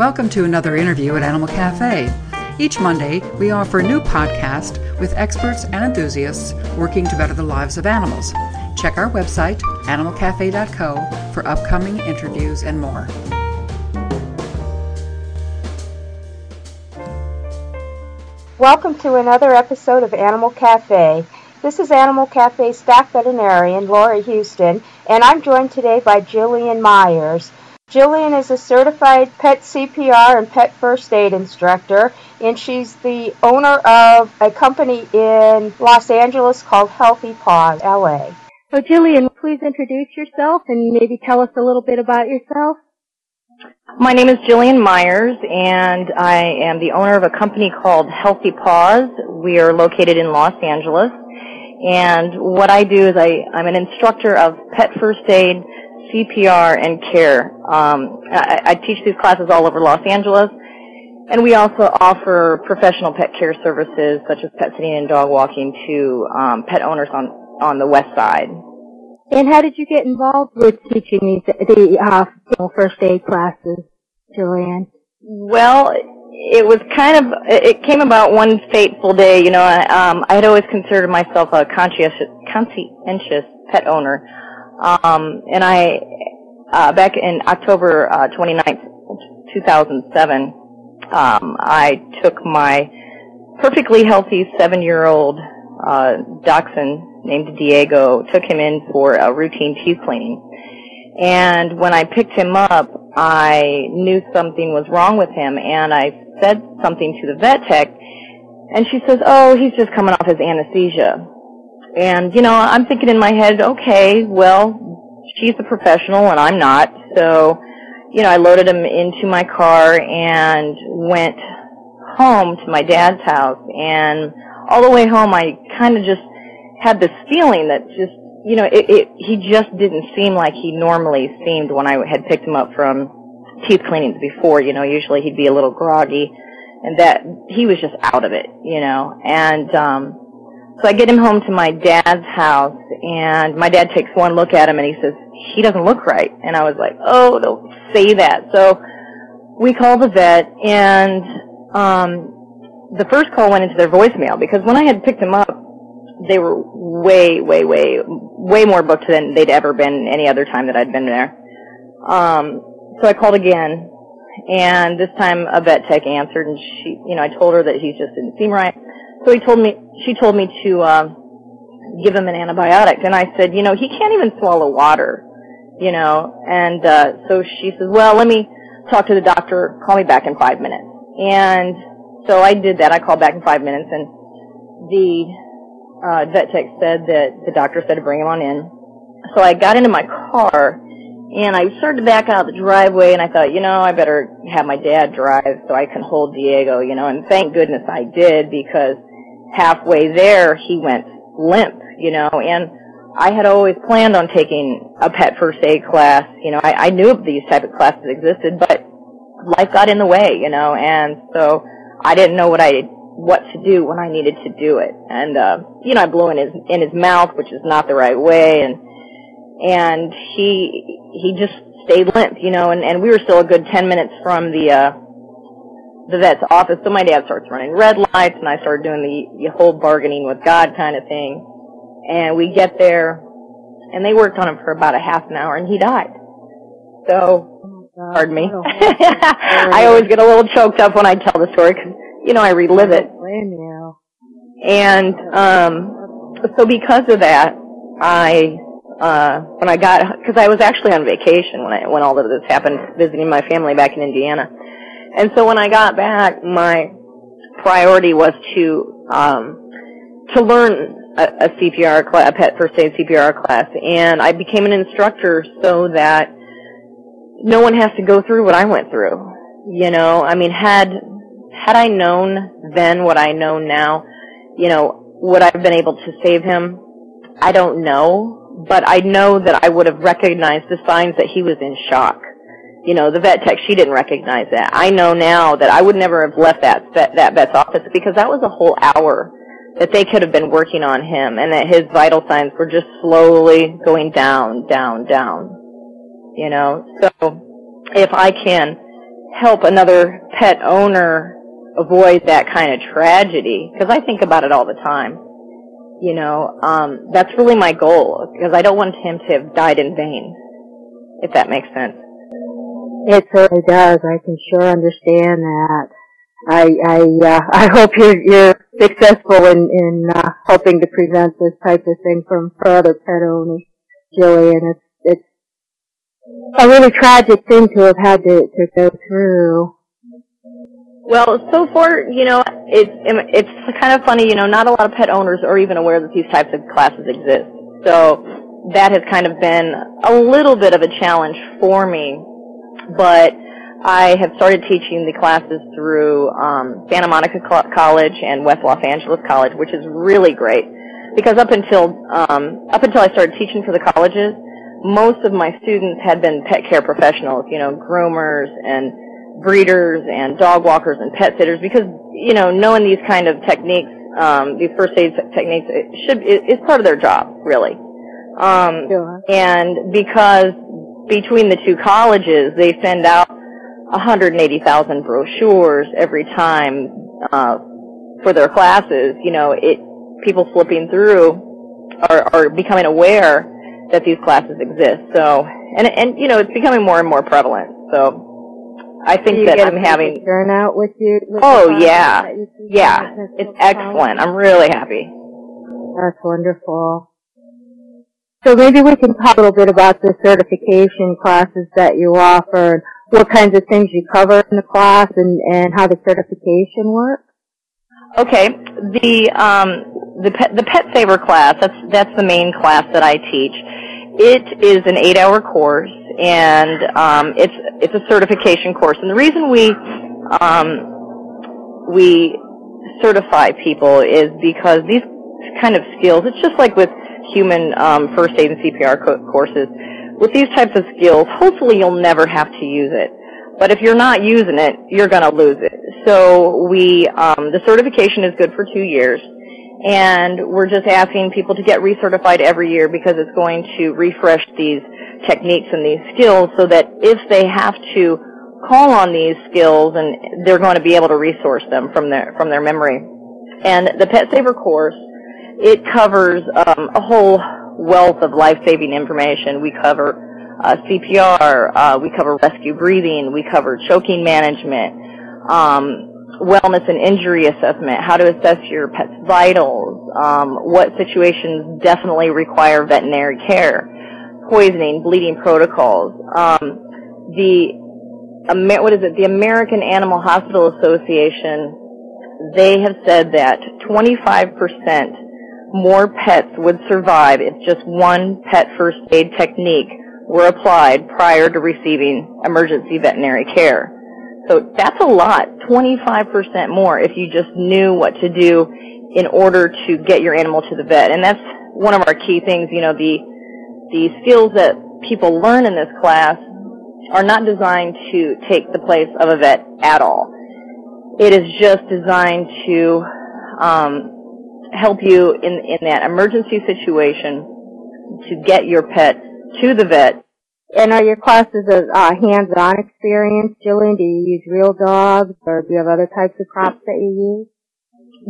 Welcome to another interview at Animal Cafe. Each Monday, we offer a new podcast with experts and enthusiasts working to better the lives of animals. Check our website, animalcafe.co, for upcoming interviews and more. Welcome to another episode of Animal Cafe. This is Animal Cafe staff veterinarian Laura Houston, and I'm joined today by Jillian Myers. Jillian is a certified pet CPR and pet first aid instructor, and she's the owner of a company in Los Angeles called Healthy Paws LA. So, Jillian, please introduce yourself and maybe tell us a little bit about yourself. My name is Jillian Myers, and I am the owner of a company called Healthy Paws. We are located in Los Angeles. And what I do is I, I'm an instructor of pet first aid, CPR, and care. Um, I, I teach these classes all over Los Angeles. And we also offer professional pet care services such as pet sitting and dog walking to um, pet owners on, on the west side. And how did you get involved with teaching these the uh, first aid classes, Julianne? Well, it was kind of it came about one fateful day. You know, I, um, I had always considered myself a conscientious conscientious pet owner, um, and I uh, back in October uh, 29th, 2007, um, I took my perfectly healthy seven-year-old uh, dachshund named Diego, took him in for a routine teeth cleaning. And when I picked him up, I knew something was wrong with him, and I said something to the vet tech, and she says, "Oh, he's just coming off his anesthesia." And you know, I'm thinking in my head, okay, well, she's a professional and I'm not, so you know, I loaded him into my car and went home to my dad's house, and all the way home, I kind of just had this feeling that just you know it, it he just didn't seem like he normally seemed when I had picked him up from teeth cleanings before. You know, usually he'd be a little groggy, and that he was just out of it. You know, and um, so I get him home to my dad's house, and my dad takes one look at him and he says he doesn't look right, and I was like, oh, don't say that. So we call the vet, and um, the first call went into their voicemail because when I had picked him up they were way, way, way, way more booked than they'd ever been any other time that I'd been there. Um, so I called again, and this time a vet tech answered, and she, you know, I told her that he just didn't seem right. So he told me, she told me to uh, give him an antibiotic, and I said, you know, he can't even swallow water, you know, and uh, so she says, well, let me talk to the doctor. Call me back in five minutes. And so I did that. I called back in five minutes, and the uh, vet tech said that the doctor said to bring him on in. So I got into my car and I started to back out the driveway and I thought, you know, I better have my dad drive so I can hold Diego, you know, and thank goodness I did because halfway there he went limp, you know, and I had always planned on taking a pet first aid class, you know, I, I knew these type of classes existed, but life got in the way, you know, and so I didn't know what I what to do when I needed to do it. And uh, you know, I blew in his in his mouth, which is not the right way, and and he he just stayed limp, you know, and and we were still a good ten minutes from the uh the vet's office. So my dad starts running red lights, and I start doing the, the whole bargaining with God kind of thing. And we get there, and they worked on him for about a half an hour, and he died. So, oh pardon me. I always get a little choked up when I tell the story because you know, I relive it. And um, so because of that, I uh, when I got because I was actually on vacation when I when all of this happened, visiting my family back in Indiana, and so when I got back, my priority was to um, to learn a, a CPR class, a pet first aid CPR class, and I became an instructor so that no one has to go through what I went through. You know, I mean, had had I known then what I know now, you know, would I have been able to save him? I don't know, but I know that I would have recognized the signs that he was in shock. You know, the vet tech, she didn't recognize that. I know now that I would never have left that vet, that vet's office because that was a whole hour that they could have been working on him and that his vital signs were just slowly going down, down, down. You know, so if I can help another pet owner avoid that kind of tragedy because I think about it all the time. You know, um, that's really my goal because I don't want him to have died in vain. If that makes sense. It certainly does. I can sure understand that. I I uh, I hope you're you're successful in in uh, helping to prevent this type of thing from for other pet owners, Jillian. It's it's a really tragic thing to have had to to go through. Well, so far, you know, it's it's kind of funny. You know, not a lot of pet owners are even aware that these types of classes exist. So that has kind of been a little bit of a challenge for me. But I have started teaching the classes through um, Santa Monica College and West Los Angeles College, which is really great because up until um, up until I started teaching for the colleges, most of my students had been pet care professionals, you know, groomers and breeders and dog walkers and pet sitters because you know knowing these kind of techniques um, these first aid techniques it should it, it's part of their job really um, sure. and because between the two colleges they send out 180,000 brochures every time uh, for their classes you know it people flipping through are, are becoming aware that these classes exist so and and you know it's becoming more and more prevalent so I think that I'm having turnout with you. With oh yeah, yeah, it's excellent. I'm really happy. That's wonderful. So maybe we can talk a little bit about the certification classes that you offer, and what kinds of things you cover in the class, and and how the certification works. Okay, the um, the pet, the Pet Saver class. That's that's the main class that I teach. It is an eight-hour course and um, it's it's a certification course. And the reason we um, we certify people is because these kind of skills. It's just like with human um, first aid and CPR co- courses. With these types of skills, hopefully you'll never have to use it. But if you're not using it, you're going to lose it. So we um, the certification is good for two years and we're just asking people to get recertified every year because it's going to refresh these techniques and these skills so that if they have to call on these skills and they're going to be able to resource them from their from their memory. And the Pet Saver course, it covers um, a whole wealth of life-saving information. We cover uh, CPR, uh, we cover rescue breathing, we cover choking management, um, wellness and injury assessment, how to assess your pet's vitals, um, what situations definitely require veterinary care, poisoning, bleeding protocols. Um, the what is it? The American Animal Hospital Association. They have said that 25% more pets would survive if just one pet first aid technique were applied prior to receiving emergency veterinary care. So that's a lot, 25% more if you just knew what to do in order to get your animal to the vet. And that's one of our key things, you know, the, the skills that people learn in this class are not designed to take the place of a vet at all. It is just designed to um, help you in, in that emergency situation to get your pet to the vet and are your classes a uh, hands-on experience, Jillian? Do you use real dogs, or do you have other types of props that you use?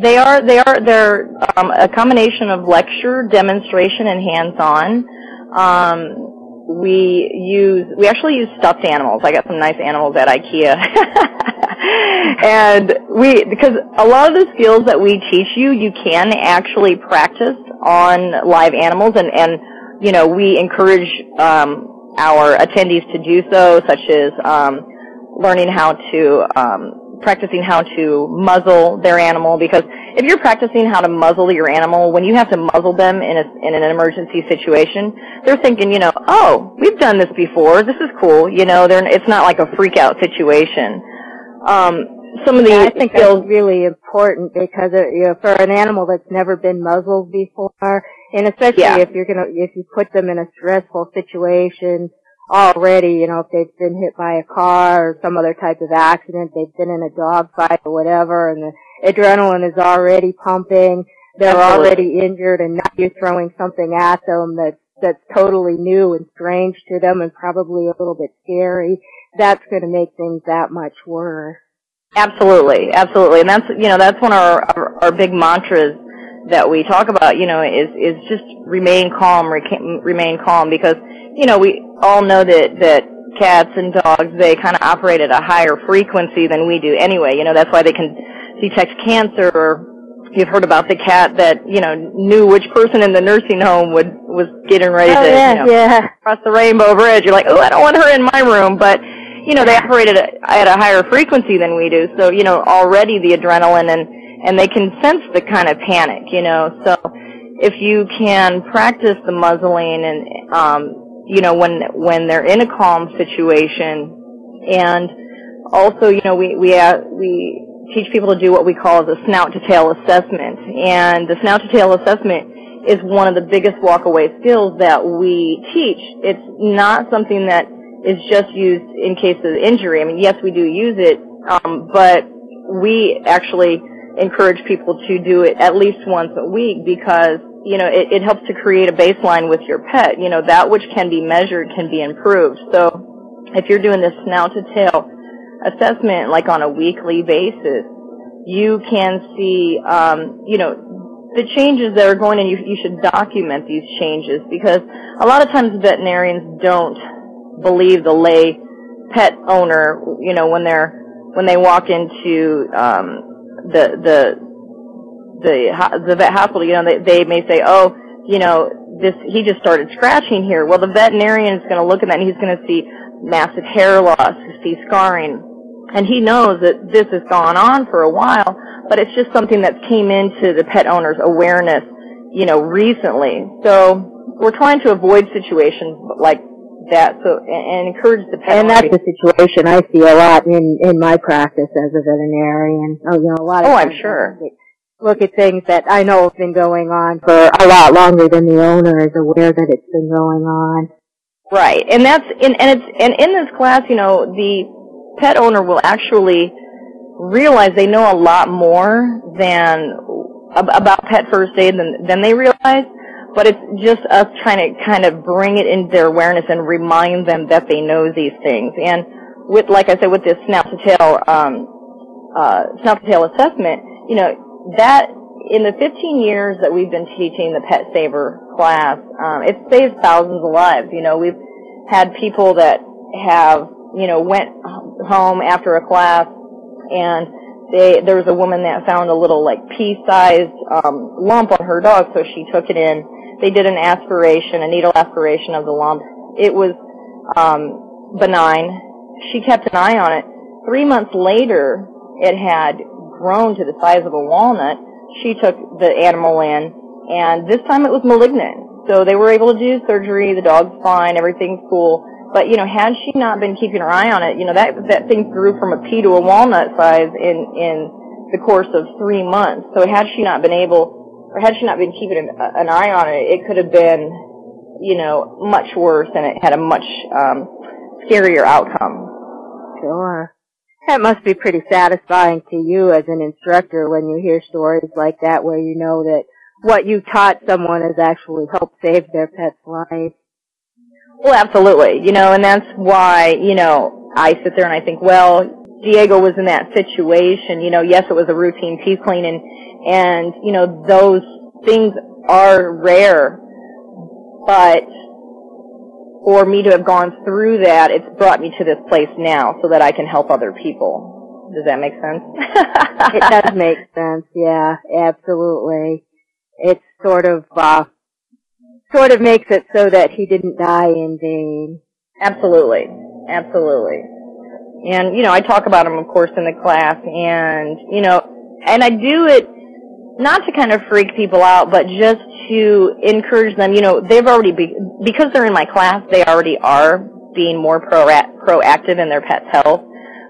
They are they are they're um, a combination of lecture, demonstration, and hands-on. Um, we use we actually use stuffed animals. I got some nice animals at IKEA, and we because a lot of the skills that we teach you, you can actually practice on live animals, and and you know we encourage um, our attendees to do so, such as um, learning how to um, practicing how to muzzle their animal. Because if you're practicing how to muzzle your animal when you have to muzzle them in a in an emergency situation they're thinking you know oh we've done this before. This is cool. You know they're it's not like a freak out situation um some of the yeah, I think skills, that's really important because it, you know, for an animal that's never been muzzled before, and especially yeah. if you're gonna if you put them in a stressful situation already, you know, if they've been hit by a car or some other type of accident, they've been in a dog fight or whatever, and the adrenaline is already pumping, they're Absolutely. already injured, and now you're throwing something at them that's that's totally new and strange to them and probably a little bit scary. That's going to make things that much worse. Absolutely, absolutely, and that's you know that's one of our our, our big mantras that we talk about. You know, is is just remain calm, remain calm, because you know we all know that that cats and dogs they kind of operate at a higher frequency than we do anyway. You know, that's why they can detect cancer or you've heard about the cat that you know knew which person in the nursing home would was getting ready oh, to yeah, you know, yeah. cross the rainbow bridge. You're like, oh, I don't want her in my room, but you know they operate at at a higher frequency than we do. So you know already the adrenaline and and they can sense the kind of panic. You know, so if you can practice the muzzling and um, you know when when they're in a calm situation and also you know we we uh, we teach people to do what we call the snout to tail assessment. And the snout to tail assessment is one of the biggest walkaway skills that we teach. It's not something that is just used in case of injury. I mean, yes, we do use it, um, but we actually encourage people to do it at least once a week because you know it, it helps to create a baseline with your pet. You know that which can be measured can be improved. So if you're doing this snout to tail assessment like on a weekly basis, you can see, um, you know, the changes that are going in. You, you should document these changes because a lot of times veterinarians don't believe the lay pet owner, you know, when they're when they walk into um, the the the the vet hospital, you know, they, they may say, oh, you know, this he just started scratching here. Well, the veterinarian is going to look at that and he's going to see massive hair loss, see scarring, and he knows that this has gone on for a while, but it's just something that came into the pet owner's awareness, you know, recently. So we're trying to avoid situations like that, so and, encourage the pet. And that's the situation I see a lot in in my practice as a veterinarian. Oh, you know, a lot of. Oh, I'm sure. Look at things that I know have been going on for a lot longer than the owner is aware that it's been going on. Right, and that's in and it's and in this class, you know, the pet owner will actually realize they know a lot more than about pet first aid than than they realize. But it's just us trying to kind of bring it into their awareness and remind them that they know these things. And with, like I said, with this snout to tail, um, uh, to tail assessment, you know, that in the 15 years that we've been teaching the Pet Saver class, um, it saves thousands of lives. You know, we've had people that have, you know, went home after a class and they there was a woman that found a little like pea-sized um, lump on her dog, so she took it in. They did an aspiration, a needle aspiration of the lump. It was um, benign. She kept an eye on it. Three months later, it had grown to the size of a walnut. She took the animal in, and this time it was malignant. So they were able to do surgery. The dog's fine. Everything's cool. But you know, had she not been keeping her eye on it, you know that that thing grew from a pea to a walnut size in in the course of three months. So had she not been able, or had she not been keeping an, an eye on it, it could have been, you know, much worse, and it had a much um, scarier outcome. Sure. That must be pretty satisfying to you as an instructor when you hear stories like that where you know that what you taught someone has actually helped save their pet's life. Well, absolutely. You know, and that's why, you know, I sit there and I think, well, Diego was in that situation. You know, yes, it was a routine teeth cleaning, and you know those things are rare. But for me to have gone through that, it's brought me to this place now, so that I can help other people. Does that make sense? it does make sense. Yeah, absolutely. It's sort of uh, sort of makes it so that he didn't die in vain. Absolutely. Absolutely. And, you know, I talk about them, of course, in the class, and, you know, and I do it not to kind of freak people out, but just to encourage them, you know, they've already, be, because they're in my class, they already are being more pro- proactive in their pet's health,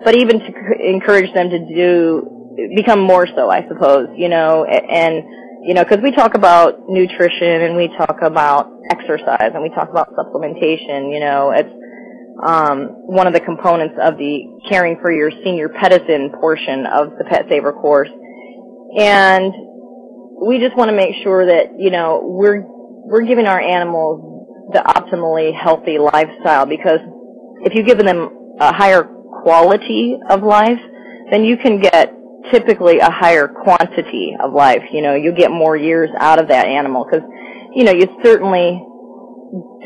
but even to encourage them to do, become more so, I suppose, you know, and, you know, because we talk about nutrition and we talk about exercise and we talk about supplementation. You know, it's um, one of the components of the caring for your senior petizen portion of the Pet Saver course, and we just want to make sure that you know we're we're giving our animals the optimally healthy lifestyle because if you give them a higher quality of life, then you can get typically a higher quantity of life. You know, you get more years out of that animal because, you know, you certainly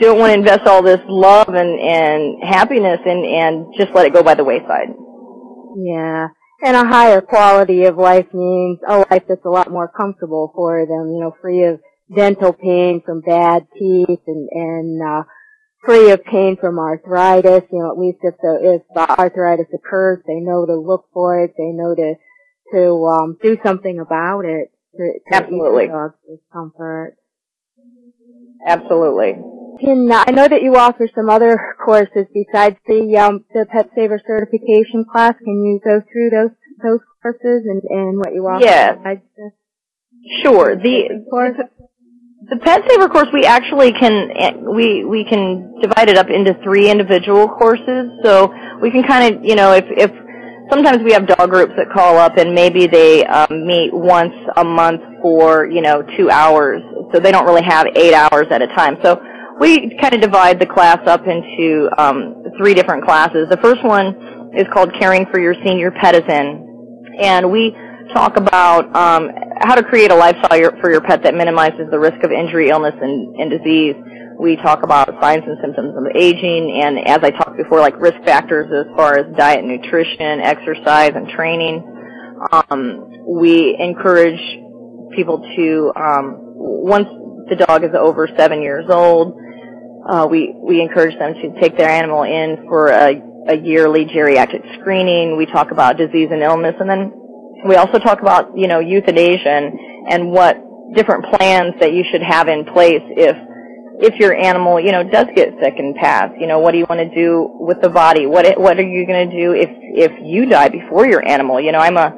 don't want to invest all this love and, and happiness and, and just let it go by the wayside. Yeah. And a higher quality of life means a life that's a lot more comfortable for them, you know, free of dental pain from bad teeth and, and, uh, free of pain from arthritis. You know, at least if the if the arthritis occurs, they know to look for it. They know to to um, do something about it. To, to Absolutely. Discomfort. Absolutely. Can uh, I know that you offer some other courses besides the um, the Pet Saver certification class? Can you go through those those courses and, and what you offer? Yes. Sure. The course. The Pet Saver course, we actually can we we can divide it up into three individual courses. So we can kind of you know if if sometimes we have dog groups that call up and maybe they um, meet once a month for you know two hours, so they don't really have eight hours at a time. So we kind of divide the class up into um, three different classes. The first one is called Caring for Your Senior Petizen, and we talk about um, how to create a lifestyle for your pet that minimizes the risk of injury, illness, and, and disease. We talk about signs and symptoms of aging, and as I talked before, like risk factors as far as diet, nutrition, exercise, and training. Um, we encourage people to um, once the dog is over seven years old, uh, we we encourage them to take their animal in for a, a yearly geriatric screening. We talk about disease and illness, and then we also talk about, you know, euthanasia and, and what different plans that you should have in place if if your animal, you know, does get sick and pass. You know, what do you want to do with the body? What what are you going to do if if you die before your animal? You know, I'm a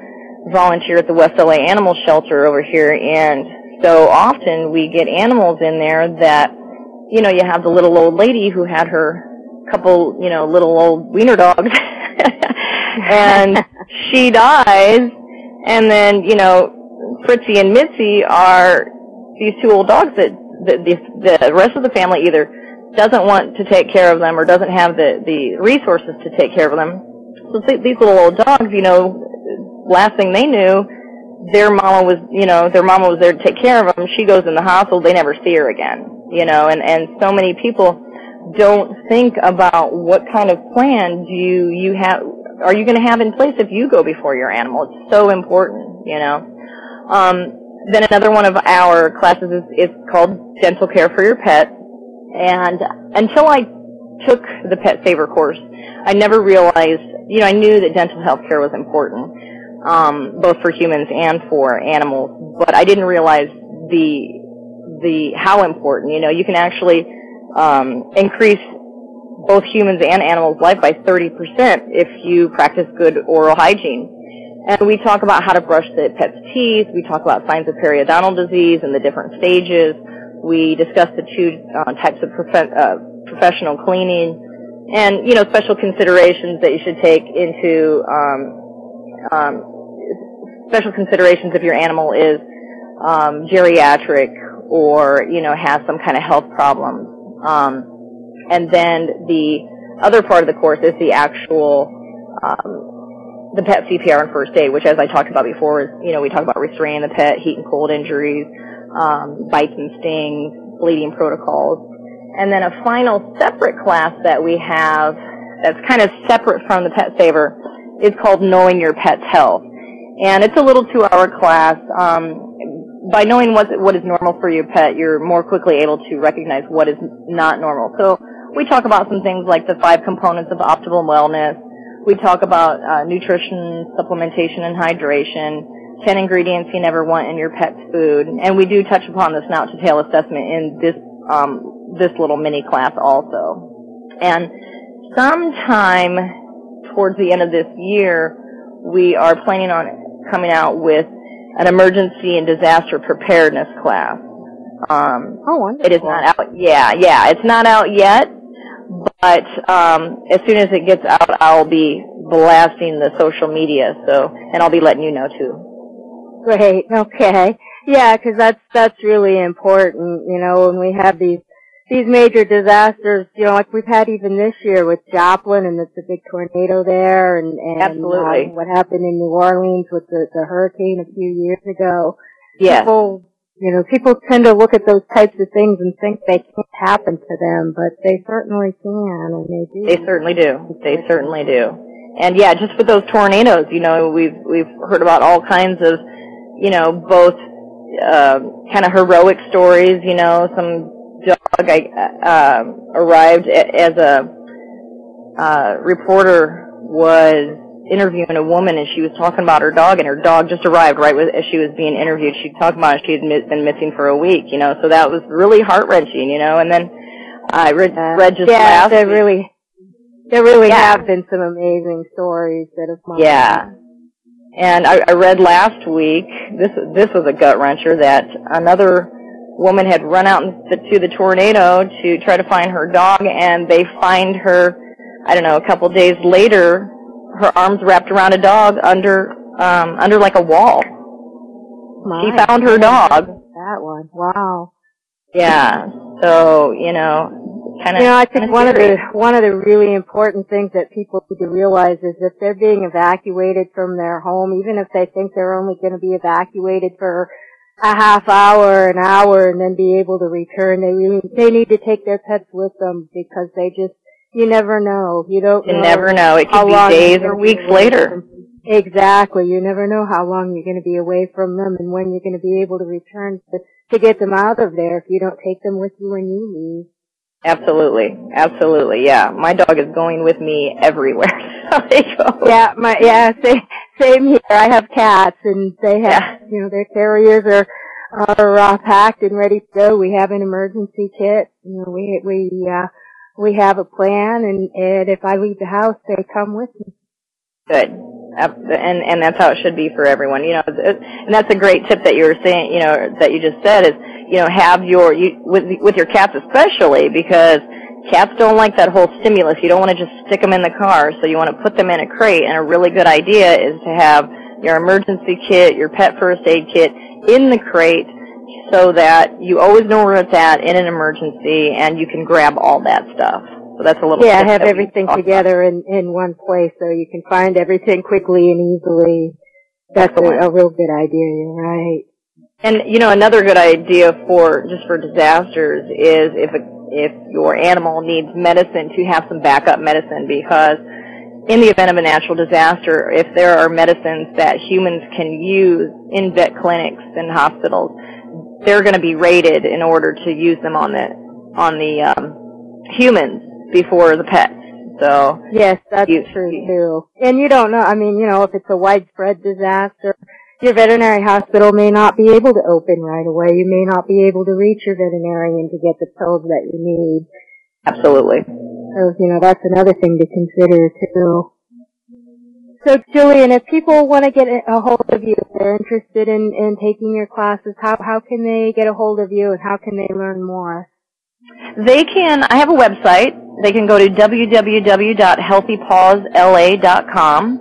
volunteer at the West LA Animal Shelter over here, and so often we get animals in there that, you know, you have the little old lady who had her couple, you know, little old wiener dogs, and she dies and then, you know, Fritzy and Mitzi are these two old dogs that the, the, the rest of the family either doesn't want to take care of them or doesn't have the, the resources to take care of them. So th- these little old dogs, you know, last thing they knew, their mama was, you know, their mama was there to take care of them. She goes in the hospital, they never see her again, you know, and, and so many people don't think about what kind of plan do you, you have, are you going to have in place if you go before your animal? It's so important, you know. Um, then another one of our classes is, is called Dental Care for Your Pet. And until I took the Pet Saver course, I never realized, you know, I knew that dental health care was important, um, both for humans and for animals, but I didn't realize the, the, how important, you know, you can actually, um, increase both humans and animals' life by 30% if you practice good oral hygiene. And we talk about how to brush the pet's teeth. We talk about signs of periodontal disease and the different stages. We discuss the two uh, types of prof- uh, professional cleaning and, you know, special considerations that you should take into, um, um, special considerations if your animal is um, geriatric or, you know, has some kind of health problem. Um, and then the other part of the course is the actual um, the pet CPR and first aid, which, as I talked about before, is you know we talk about restraining the pet, heat and cold injuries, um, bites and stings, bleeding protocols, and then a final separate class that we have that's kind of separate from the Pet Saver is called Knowing Your Pet's Health, and it's a little two-hour class. Um, by knowing what what is normal for your pet, you're more quickly able to recognize what is not normal. So we talk about some things like the five components of optimal wellness. We talk about uh, nutrition, supplementation, and hydration, 10 ingredients you never want in your pet's food, and we do touch upon the snout to tail assessment in this um, this little mini class also. And sometime towards the end of this year, we are planning on coming out with an emergency and disaster preparedness class. Um, oh, wonderful. It is not out. Yeah, yeah, it's not out yet, but um, as soon as it gets out, I'll be blasting the social media. So, and I'll be letting you know too. Great. Okay. Yeah, because that's that's really important. You know, when we have these these major disasters, you know, like we've had even this year with Joplin and the, the big tornado there, and, and absolutely um, what happened in New Orleans with the, the hurricane a few years ago. Yes. People, you know, people tend to look at those types of things and think they can't happen to them, but they certainly can, and they do. They certainly do. They certainly do. And yeah, just with those tornadoes, you know, we've we've heard about all kinds of, you know, both uh, kind of heroic stories. You know, some I uh, arrived as a uh, reporter was interviewing a woman and she was talking about her dog and her dog just arrived right as she was being interviewed. She talked about it; she had been missing for a week, you know, so that was really heart wrenching, you know. And then I read, read just yeah, last there really there really Yeah. have been some amazing stories that have come. Yeah. And I, I read last week, this this was a gut wrencher, that another woman had run out to the tornado to try to find her dog, and they find her, I don't know, a couple days later, her arms wrapped around a dog under um under like a wall. My She found her dog. That one. Wow. Yeah. So you know, kind of. You know, I think one of the one of the really important things that people need to realize is if they're being evacuated from their home, even if they think they're only going to be evacuated for a half hour, an hour, and then be able to return, they really they need to take their pets with them because they just you never know. You don't You know never know. It could be days or weeks later. Exactly. You never know how long you're going to be away from them and when you're going to be able to return to, to get them out of there if you don't take them with you when you leave. Absolutely, absolutely, yeah. My dog is going with me everywhere. Yeah, my yeah, same same here. I have cats, and they have Yeah. you know their carriers are are uh, packed and ready to go. We have an emergency kit. You know, we we uh, we have a plan, and and if I leave the house, they come with me. Good. Uh, and and that's how it should be for everyone. You know, and that's a great tip that you were saying. You know, that you just said is you know have your you with with your cats especially because cats don't like that whole stimulus. You don't want to just stick them in the car, so you want to put them in a crate. And a really good idea is to have your emergency kit, your pet first aid kit in the crate. So that you always know where it's at in an emergency, and you can grab all that stuff. So that's a little. Yeah, have everything together in in one place so you can find everything quickly and easily. That's a, a real good idea. You're right. And you know, another good idea for just for disasters is if a, if your animal needs medicine to have some backup medicine because in the event of a natural disaster, if there are medicines that humans can use in vet clinics and hospitals, they're going to be rated in order to use them on the on the um, humans before the pets. So Yes, that's You- true too. And you don't know, I mean, you know, if it's a widespread disaster, your veterinary hospital may not be able to open right away. You may not be able to reach your veterinarian to get the pills that you need. absolutely. So, you know, that's another thing to consider too. So, Julian, if people want to get a hold of you, if they're interested in, in taking your classes, how, how can they get a hold of you and how can they learn more? They can, I have a website. They can go to www.healthypawsla.com.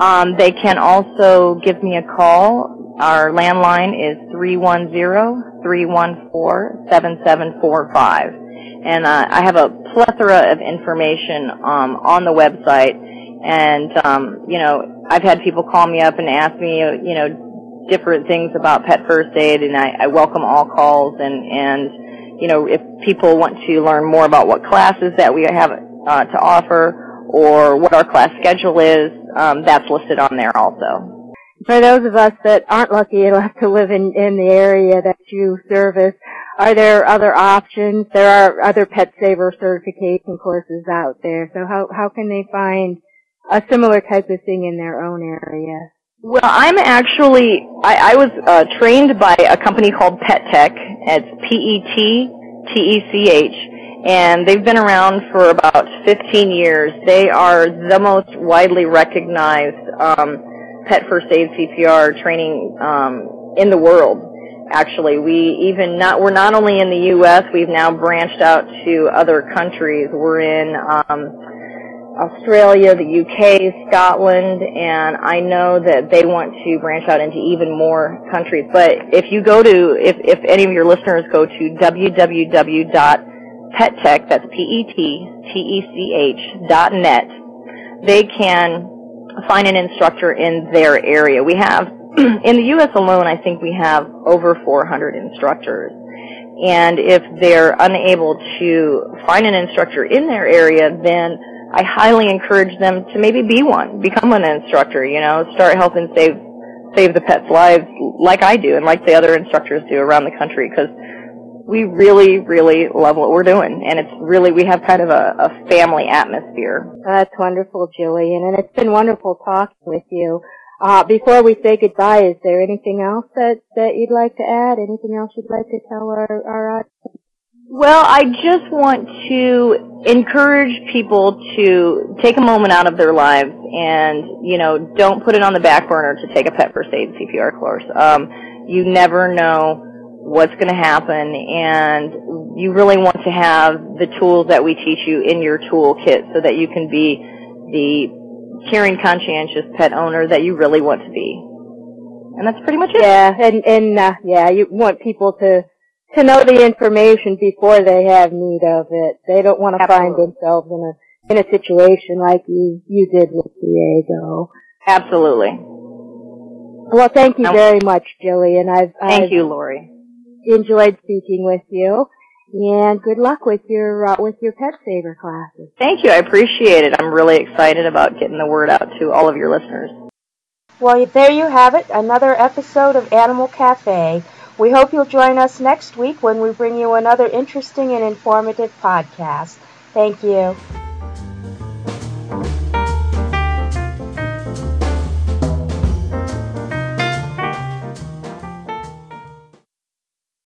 Um, they can also give me a call. Our landline is 310-314-7745. And uh, I have a plethora of information um, on the website. And, um, you know, I've had people call me up and ask me, you know, different things about pet first aid, and I, I welcome all calls. And, and you know, if people want to learn more about what classes that we have uh, to offer or what our class schedule is, um, that's listed on there also. For those of us that aren't lucky enough to live in, in the area that you service, are there other options? There are other Pet Saver certification courses out there. So how, how can they find a similar type of thing in their own area? Well, I'm actually, I, I was uh, trained by a company called Pet Tech. It's P-E-T-T-E-C-H. And they've been around for about 15 years. They are the most widely recognized um, pet first aid CPR training um, in the world. Actually, we even not we're not only in the U.S. We've now branched out to other countries. We're in um, Australia, the UK, Scotland, and I know that they want to branch out into even more countries. But if you go to, if, if any of your listeners go to PetTech, that's P-E-T-T-E-C-H dot net, they can find an instructor in their area. We have, in the U.S. alone, I think we have over 400 instructors. And if they're unable to find an instructor in their area, then I highly encourage them to maybe be one, become an instructor, you know, start helping save save the pets' lives like I do and like the other instructors do around the country because we really, really love what we're doing. And it's really, we have kind of a, a family atmosphere. That's wonderful, Jillian. And it's been wonderful talking with you. Uh, before we say goodbye, is there anything else that, that you'd like to add? Anything else you'd like to tell our, our audience? Well, I just want to encourage people to take a moment out of their lives and, you know, don't put it on the back burner to take a pet first aid CPR course. Um, you never know what's going to happen and you really want to have the tools that we teach you in your toolkit so that you can be the caring, conscientious pet owner that you really want to be. And that's pretty much it. Yeah, and, and, uh, yeah, you want people to, to know the information before they have need of it. They don't want to find themselves in a in a situation like you you did with Diego. Absolutely. Well, thank you very much, Jillian. I've thank I've you, Lori. Enjoyed speaking with you, and good luck with your uh, with your pet saver classes. Thank you. I appreciate it. I'm really excited about getting the word out to all of your listeners. Well, there you have it, another episode of Animal Cafe. We hope you'll join us next week when we bring you another interesting and informative podcast. Thank you.